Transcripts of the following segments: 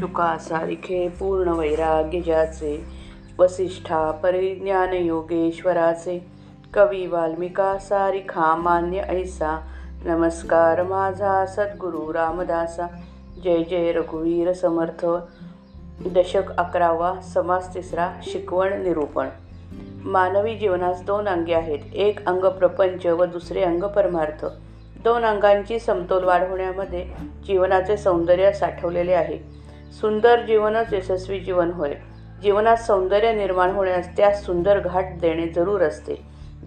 चुका सारिखे पूर्ण वैराग्य ज्याचे वसिष्ठा परिज्ञान योगेश्वराचे कवी वाल्मिका सारिखा मान्य ऐसा नमस्कार माझा सद्गुरू रामदासा जय जय रघुवीर समर्थ दशक अकरावा समास तिसरा शिकवण निरूपण. मानवी जीवनास दोन अंगे आहेत एक अंग प्रपंच व दुसरे अंग परमार्थ. दोन अंगांची समतोल वाढवण्यामध्ये जीवनाचे सौंदर्य साठवलेले आहे. सुंदर जीवनच यशस्वी जीवन होय. जीवनात सौंदर्य निर्माण होण्यास त्यास सुंदर घाट देणे जरूर असते.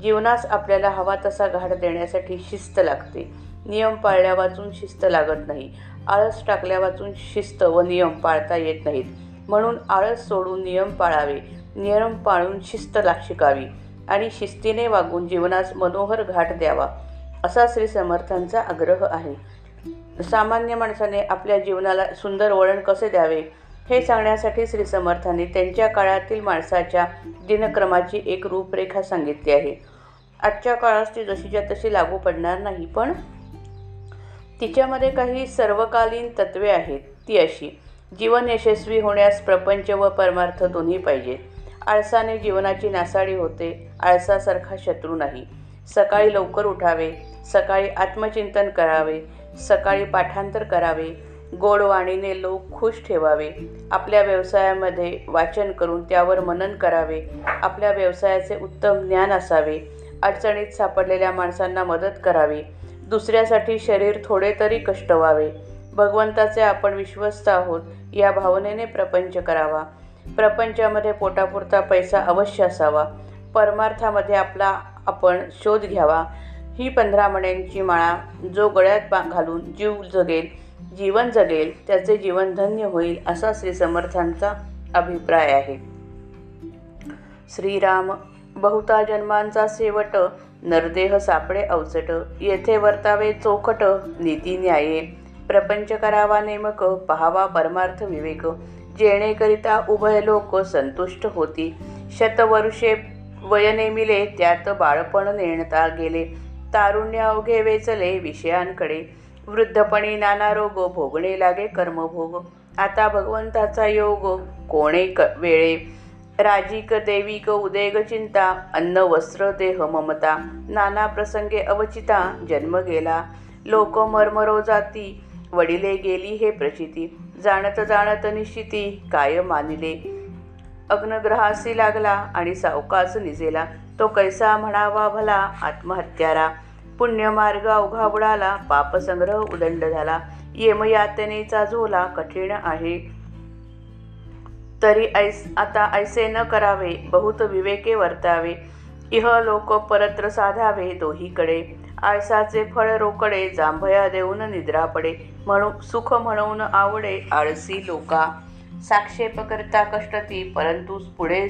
जीवनास आपल्याला हवा तसा घाट देण्यासाठी शिस्त लागते. नियम पाळल्या वाचून शिस्त लागत नाही. आळस टाकल्या वाचून शिस्त व नियम पाळता येत नाहीत. म्हणून आळस सोडून नियम पाळावे. नियम पाळून शिस्त ला शिकावी. आणि शिस्तीने वागून जीवनास मनोहर घाट द्यावा. असा श्री समर्थांचा आग्रह आहे. सामान्य माणसाने आपल्या जीवनाला सुंदर वळण कसे द्यावे? हे सांगण्यासाठी श्री समर्थांनी त्यांच्या काळातील माणसाच्या दिनक्रमाची एक रूपरेखा सांगितली आहे. आजच्या काळात ती जशीच्या तशी लागू पडणार नाही पण तिच्यामध्ये काही सर्वकालीन तत्वे आहेत. ती अशी जीवन यशस्वी होण्यास प्रपंच व परमार्थ दोन्ही पाहिजेत. आळसाने जीवनाची नासाडी होते आळसासारखा शत्रू नाही. सकाळी लवकर उठावे सकाळी आत्मचिंतन करावे सकाळी पाठांतर करावे गोडवाणीने लोक खुश ठेवावे. आपल्या व्यवसायामध्ये वाचन करून त्यावर मनन करावे. आपल्या व्यवसायाचे उत्तम ज्ञान असावे. अडचणीत सापडलेल्या माणसांना मदत करावी. दुसऱ्यासाठी शरीर थोडे तरी कष्ट व्हावे. भगवंताचे आपण विश्वस्त आहोत या भावनेने प्रपंच करावा. प्रपंचामध्ये पोटापुरता पैसा अवश्य असावा. परमार्थामध्ये आपला आपण शोध घ्यावा. ही पंधरा मण्यांची माळा जो गळ्यात बा घालून जीव जगेल जीवन जगेल त्याचे जीवन धन्य होईल असा श्री समर्थांचा अभिप्राय आहे. श्रीराम बहुता जन्मांचा शेवट नरदेह सापडे अवचट येथे वर्तावे चोखट नीती न्याये. प्रपंच करावा नेमक पहावा परमार्थ विवेक. जेणेकरिता उभय लोक संतुष्ट होती. शतवर्षे वयने मिले त्यात बाळपण नेणता गेले. तारुण्य अवघे वेचले विषयांकडे. वृद्धपणी नाना रोग भोगणे लागे कर्मभोग. आता भगवंताचा योग कोणे क वेळे? राजिक दैविक उदेग चिंता अन्न वस्त्र देह ममता. नाना प्रसंगे अवचिता जन्म गेला. लोक मर्मरो जाती वडिले गेली हे प्रचिती. जाणत जाणत निश्चिती काय मानिले. अग्नग्रहासी लागला आणि सावकास निजेला. तो कैसा म्हणावा भला आत्महत्यारा. पुण्यमार्ग अवघा बुडाला पापसंग्रह उदंड झाला. येमयातनेचा झोला कठीण आहे. तरी ऐस आता ऐसे न करावे बहुत विवेके वर्तावे. इह लोक परत्र साधावे दोहीकडे. आळसाचे फळ रोकडे जांभया देऊन निद्रा पडे. म्हणू सुख म्हणून आवडे आळसी लोका. साक्षेप करता कष्टती परंतु पुढे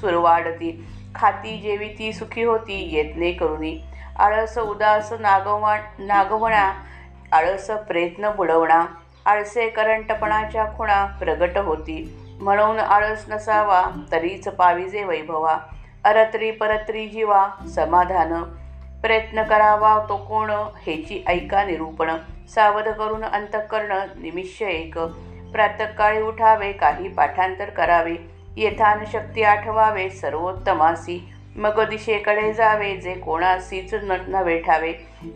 सुरवाडती. खाती जेवी ती सुखी होती येतने करुणी. आळस उदास नागवा नागवणा आळस प्रयत्न बुडवणा. आळसे करंटपणाच्या खुणा प्रगट होती. म्हणून आळस नसावा तरीच पाविजे वैभवा. अरत्री परत्री जीवा समाधान. प्रयत्न करावा तो कोण हेची ऐका निरूपण. सावध करून अंतकरण निमिष एक. प्रातकाळी उठावे काही पाठांतर करावे. येथान शक्ती आठवावे सर्वोत्तमासी. मग दिशेकडे जावे जे कोणासीच न नव्हे ठावे.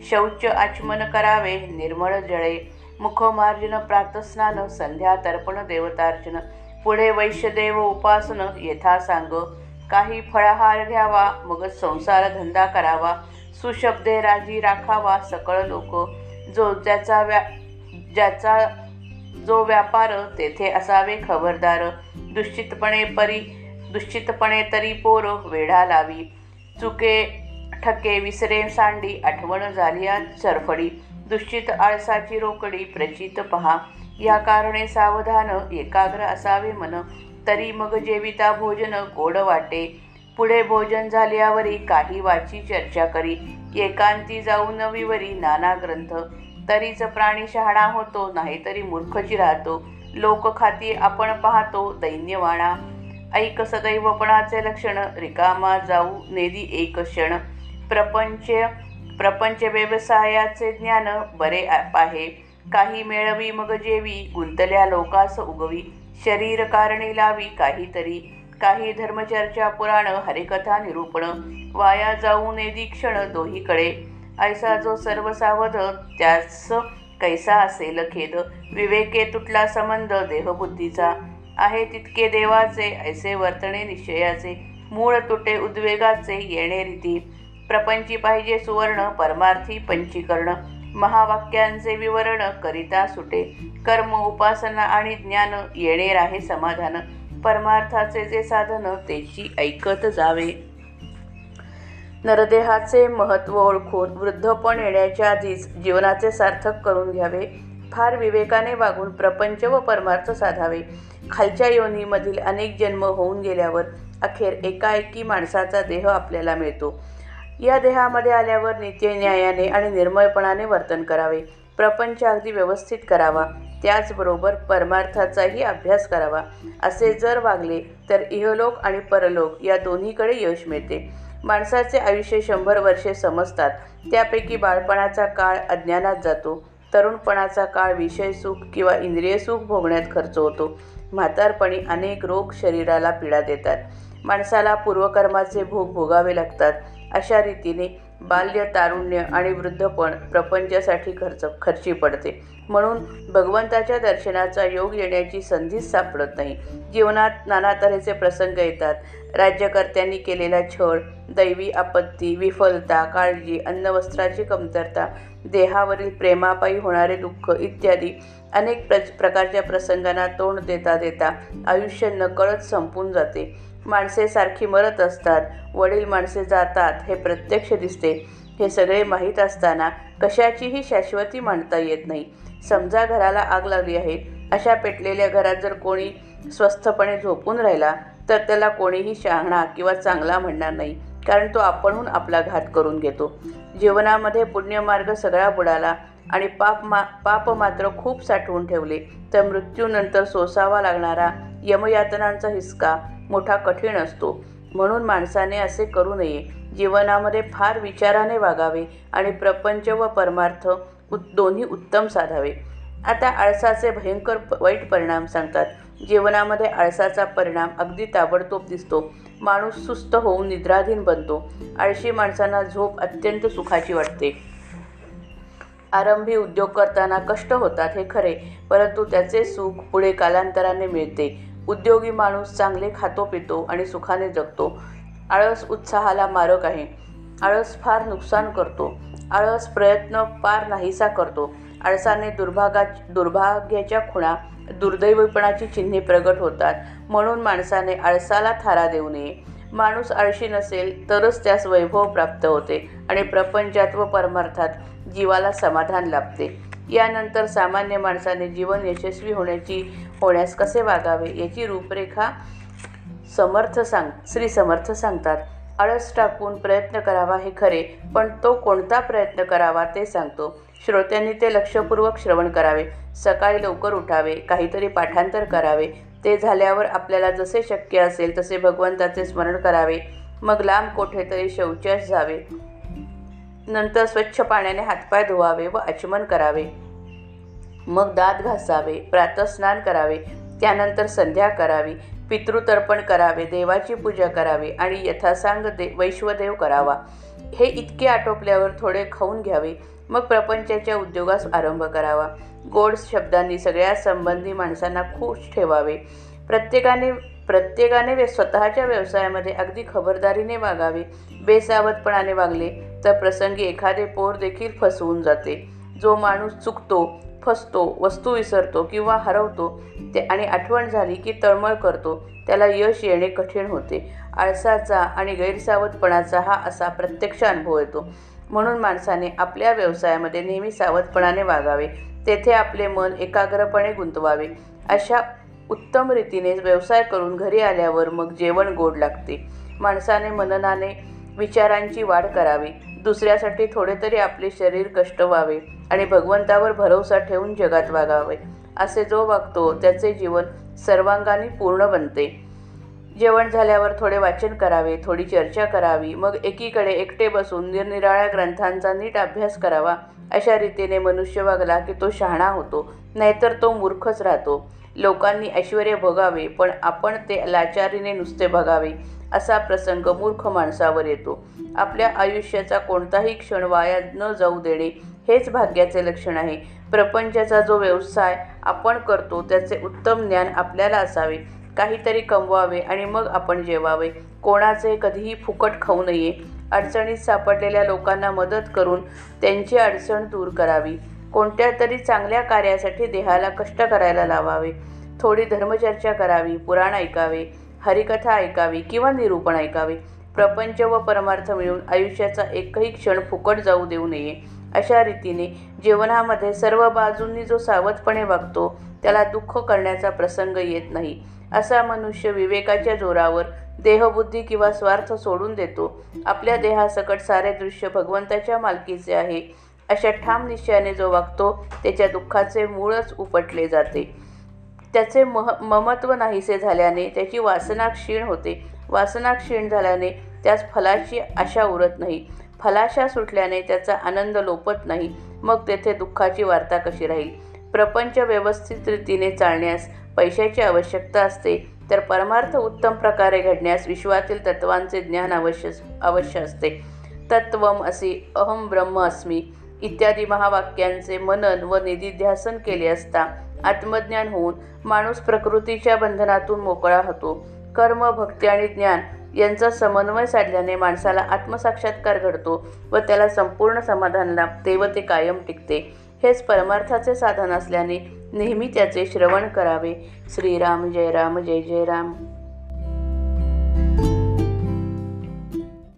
शौच आचमन करावे निर्मळ जळे. मुखमार्जन प्रातस्नान संध्या तर्पण देवतार्चन. पुढे वैश्यदेव उपासन येथा सांग. काही फळाहार घ्यावा मग संसार धंदा करावा. सुशब्दे राजी राखावा सकळ लोक. जो ज्याचा व्या ज्याचा जो व्यापार तेथे असावे खबरदार. दुश्चितपणे परी दुश्चितपणे तरी पोर वेढा लावी. चुके ठके विसरे सांडी आठवण झाली सरफडी दुश्चित आळसाची रोकडी प्रचित पहा. या कारणे सावधान एकाग्र असावे मन. तरी मग जेविता भोजन गोड वाटे. पुढे भोजन झाल्यावरी काही वाची चर्चा करी. एकांती जाऊन विवरी नाना ग्रंथ. तरीच प्राणी शहाणा होतो नाहीतरी मूर्खची राहतो. लोकखाती आपण पाहतो दैन्यवाणा. ऐक सदैवपणाचे लक्षण रिकामा जाऊ नेदी एक क्षण. प्रपंच प्रपंच व्यवसायाचे ज्ञान बरे आहे काही मेळवी मग जेवी गुंतल्या लोकास उगवी. शरीर कारणे लावी काहीतरी. काही धर्मचर्चा पुराण हरिकथा निरूपण. वाया जाऊ नेदी दीक्षण दोहीकडे. ऐसा जो सर्वसावध त्यास कैसा असेल खेद विवेके तुटला संबंध देहबुद्धीचा. आहे तितके देवाचे ऐसे वर्तणे निश्चयाचे. मूळ तुटे उद्वेगाचे येणे रीती. प्रपंची पाहिजे सुवर्ण परमार्थी पंचीकरण. महावाक्यांचे विवरण करिता सुटे. कर्म उपासना आणि ज्ञान येणे राहे समाधान. परमार्थाचे जे साधन त्याची ऐकत जावे. नरदेहाचे महत्त्व ओळखून वृद्धपण येण्याच्या आधीच जीवनाचे सार्थक करून घ्यावे. फार विवेकाने वागून प्रपंच व परमार्थ साधावे. खालच्या योनीमधील अनेक जन्म होऊन गेल्यावर अखेर एकाएकी माणसाचा देह आपल्याला मिळतो. या देहामध्ये आल्यावर नित्यन्यायाने आणि निर्मळपणाने वर्तन करावे. प्रपंच अगदी व्यवस्थित करावा. त्याचबरोबर परमार्थाचाही अभ्यास करावा. असे जर वागले तर इहलोक आणि परलोक या दोन्हीकडे यश मिळते. माणसाचे आयुष्य शंभर वर्षे समजतात. त्यापैकी बाळपणाचा काळ अज्ञानात जातो. तरुणपणाचा काळ विषय सुख किंवा इंद्रिय सुख भोगण्यात खर्च होतो. म्हातारपणी अनेक रोग शरीराला पीडा देतात. माणसाला पूर्वकर्माचे भोग भोगावे लागतात. अशा रीतीने बाल्य तारुण्य आणि वृद्धपण प्रपंचासाठी खर्च खर्ची पडते. म्हणून भगवंताच्या दर्शनाचा योग येण्याची संधीच सापडत नाही. जीवनात नाना तऱ्हेचे प्रसंग येतात. राज्यकर्त्यांनी केलेला छळ दैवी आपत्ती विफलता काळजी अन्नवस्त्राची कमतरता देहावरील प्रेमापायी होणारे दुःख इत्यादी अनेक प्र प्रकारच्या प्रसंगांना तोंड देता देता आयुष्य नकळत संपून जाते. माणसे सारखी मरत असतात. वडील माणसे जातात हे प्रत्यक्ष दिसते. हे सगळे माहीत असताना कशाचीही शाश्वती मांडता येत नाही. समजा घराला आग लागली आहे. अशा पेटलेल्या घरात जर कोणी स्वस्थपणे झोपून राहिला तर त्याला कोणीही शहाणा किंवा चांगला म्हणणार नाही. कारण तो आपणहून आपला घात करून घेतो. जीवनामध्ये पुण्यमार्ग सगळा बुडाला आणि पाप मा पाप मात्र खूप साठवून ठेवले. तर मृत्यूनंतर सोसावा लागणारा यमयातनांचा हिसका मोठा कठीण असतो. म्हणून माणसाने असे करू नये. जीवनामध्ये फार विचाराने वागावे आणि प्रपंच व परमार्थ दोन्ही उत्तम साधावे. आता आळसाचे भयंकर वाईट परिणाम सांगतात. जीवनामध्ये आळसाचा परिणाम अगदी ताबडतोब दिसतो. माणूस सुस्त होऊन निद्राधीन बनतो. आळशी माणसांना झोप अत्यंत सुखाची वाटते. आरंभी उद्योग करताना कष्ट होतात हे खरे परंतु त्याचे सुख पुढे कालांतराने मिळते. उद्योगी माणूस चांगले खातो पितो आणि सुखाने जगतो. आळस उत्साहाला मारक आहे. आळस फार नुकसान करतो. आळस प्रयत्न पार नाहीसा करतो. आळसाने दुर्भागा दुर्भाग्याच्या खुणा दुर्दैवीपणाची चिन्हे प्रगट होतात. म्हणून माणसाने आळसाला थारा देऊ नये. माणूस आळशी नसेल तरच त्यास वैभव प्राप्त होते आणि प्रपंचात व परमार्थात जीवाला समाधान लाभते. यानंतर सामान्य माणसाने जीवन यशस्वी होण्याची होण्यास कसे वागावे याची रूपरेखा समर्थ सांग श्री समर्थ सांगतात. आळस टाकून प्रयत्न करावा हे खरे पण तो कोणता प्रयत्न करावा ते सांगतो. श्रोत्यांनी ते लक्षपूर्वक श्रवण करावे. सकाळी लवकर उठावे काहीतरी पाठांतर करावे. ते झाल्यावर आपल्याला जसे शक्य असेल तसे भगवंताचे स्मरण करावे. मग लांब कोठेतरी शौचास जावे. नंतर स्वच्छ पाण्याने हातपाय धुवावे व आचमन करावे. मग दात घासावे प्रातस्नान करावे. त्यानंतर संध्या करावी. पितृतर्पण करावे देवाची पूजा करावी आणि यथासांग दे वैश्वदेव करावा. हे इतके आटोपल्यावर थोडे खाऊन घ्यावे. मग प्रपंचाच्या उद्योगास आरंभ करावा. गोड शब्दांनी सगळ्या संबंधी माणसांना खुश ठेवावे. प्रत्येकाने प्रत्येकाने वे स्वतःच्या व्यवसायामध्ये अगदी खबरदारीने वागावे. बेसावधपणाने वागले तर प्रसंगी एखादे पोर देखील फसवून जाते. जो माणूस चुकतो फसतो वस्तू विसरतो किंवा हरवतो ते आणि आठवण झाली की तळमळ करतो त्याला यश येणे कठीण होते. आळसाचा आणि गैरसावधपणाचा हा असा प्रत्यक्ष अनुभव येतो. म्हणून माणसाने आपल्या व्यवसायामध्ये नेहमी सावधपणाने वागावे तेथे आपले मन एकाग्रपणे गुंतवावे. अशा उत्तम रीतीने व्यवसाय करून घरी आल्यावर मग जेवण गोड लागते. माणसाने मननाने विचारांची वाढ करावी. दुसऱ्यासाठी थोडे तरी आपले शरीर कष्ट व्हावे. आणि भगवंतावर भरोसा ठेवून जगात वागावे. असे जो वागतो त्याचे जीवन सर्वांगाने पूर्ण बनते. जेवण झाल्यावर थोडे वाचन करावे थोडी चर्चा करावी मग एकीकडे एकटे बसून निरनिराळ्या ग्रंथांचा नीट अभ्यास करावा अशा रीतीने मनुष्य वागला की तो शहाणा होतो नाहीतर तो मूर्खच राहतो. लोकांनी ऐश्वर भोगावे पण आपण ते लाचारीने नुसते भगावे असा प्रसंग मूर्ख माणसावर येतो. आपल्या आयुष्याचा कोणताही क्षण वाया न जाऊ देणे हेच भाग्याचे लक्षण आहे. प्रपंचाचा जो व्यवसाय आपण करतो त्याचे उत्तम ज्ञान आपल्याला असावे. काहीतरी कमवावे आणि मग आपण जेवावे. कोणाचे कधीही फुकट खाऊ नये. अडचणीत सापडलेल्या लोकांना मदत करून त्यांची अडचण दूर करावी. कोणत्या तरी चांगल्या कार्यासाठी देहाला कष्ट करायला लावावे. थोडी धर्मचर्चा करावी पुराण ऐकावे हरिकथा ऐकावी किंवा निरूपण ऐकावे. प्रपंच व परमार्थ मिळून आयुष्याचा एकही क्षण फुकट जाऊ देऊ नये. अशा रीतीने जीवनामध्ये सर्व बाजूंनी जो सावधपणे वागतो त्याला दुःख करण्याचा प्रसंग येत नाही. असा मनुष्य विवेकाच्या जोरावर देहबुद्धी किंवा स्वार्थ सोडून देतो. आपल्या देहासकट सारे दृश्य भगवंताच्या मालकीचे आहे. अशा ठाम निश्चयाने जो वागतो त्याच्या दुःखाचे मूळच उपटले जाते. त्याचे मह ममत्व नाहीसे झाल्याने त्याची वासना क्षीण होते. वासना क्षीण झाल्याने त्यास फलाची आशा उरत नाही. फलाशा सुटल्याने त्याचा आनंद लोपत नाही. मग तेथे दुःखाची वार्ता कशी राहील? प्रपंच व्यवस्थित रीतीने चालण्यास पैशाची आवश्यकता असते तर परमार्थ उत्तम प्रकारे घडण्यास विश्वातील तत्वांचे ज्ञान अवश्य अवश्य असते. तत्वम असे अहम ब्रह्म अस्मी. इत्यादी महावाक्यांचे मनन व निधिध्यासन केले असता आत्मज्ञान होऊन माणूस प्रकृतीच्या बंधनातून मोकळा होतो. कर्म भक्ती आणि ज्ञान यांचा समन्वय साधल्याने माणसाला आत्मसाक्षात्कार घडतो व त्याला संपूर्ण समाधान लाभते व ते कायम टिकते. हेच परमार्थाचे साधन असल्याने नेहमी त्याचे श्रवण करावे. श्रीराम जय राम जय जय राम.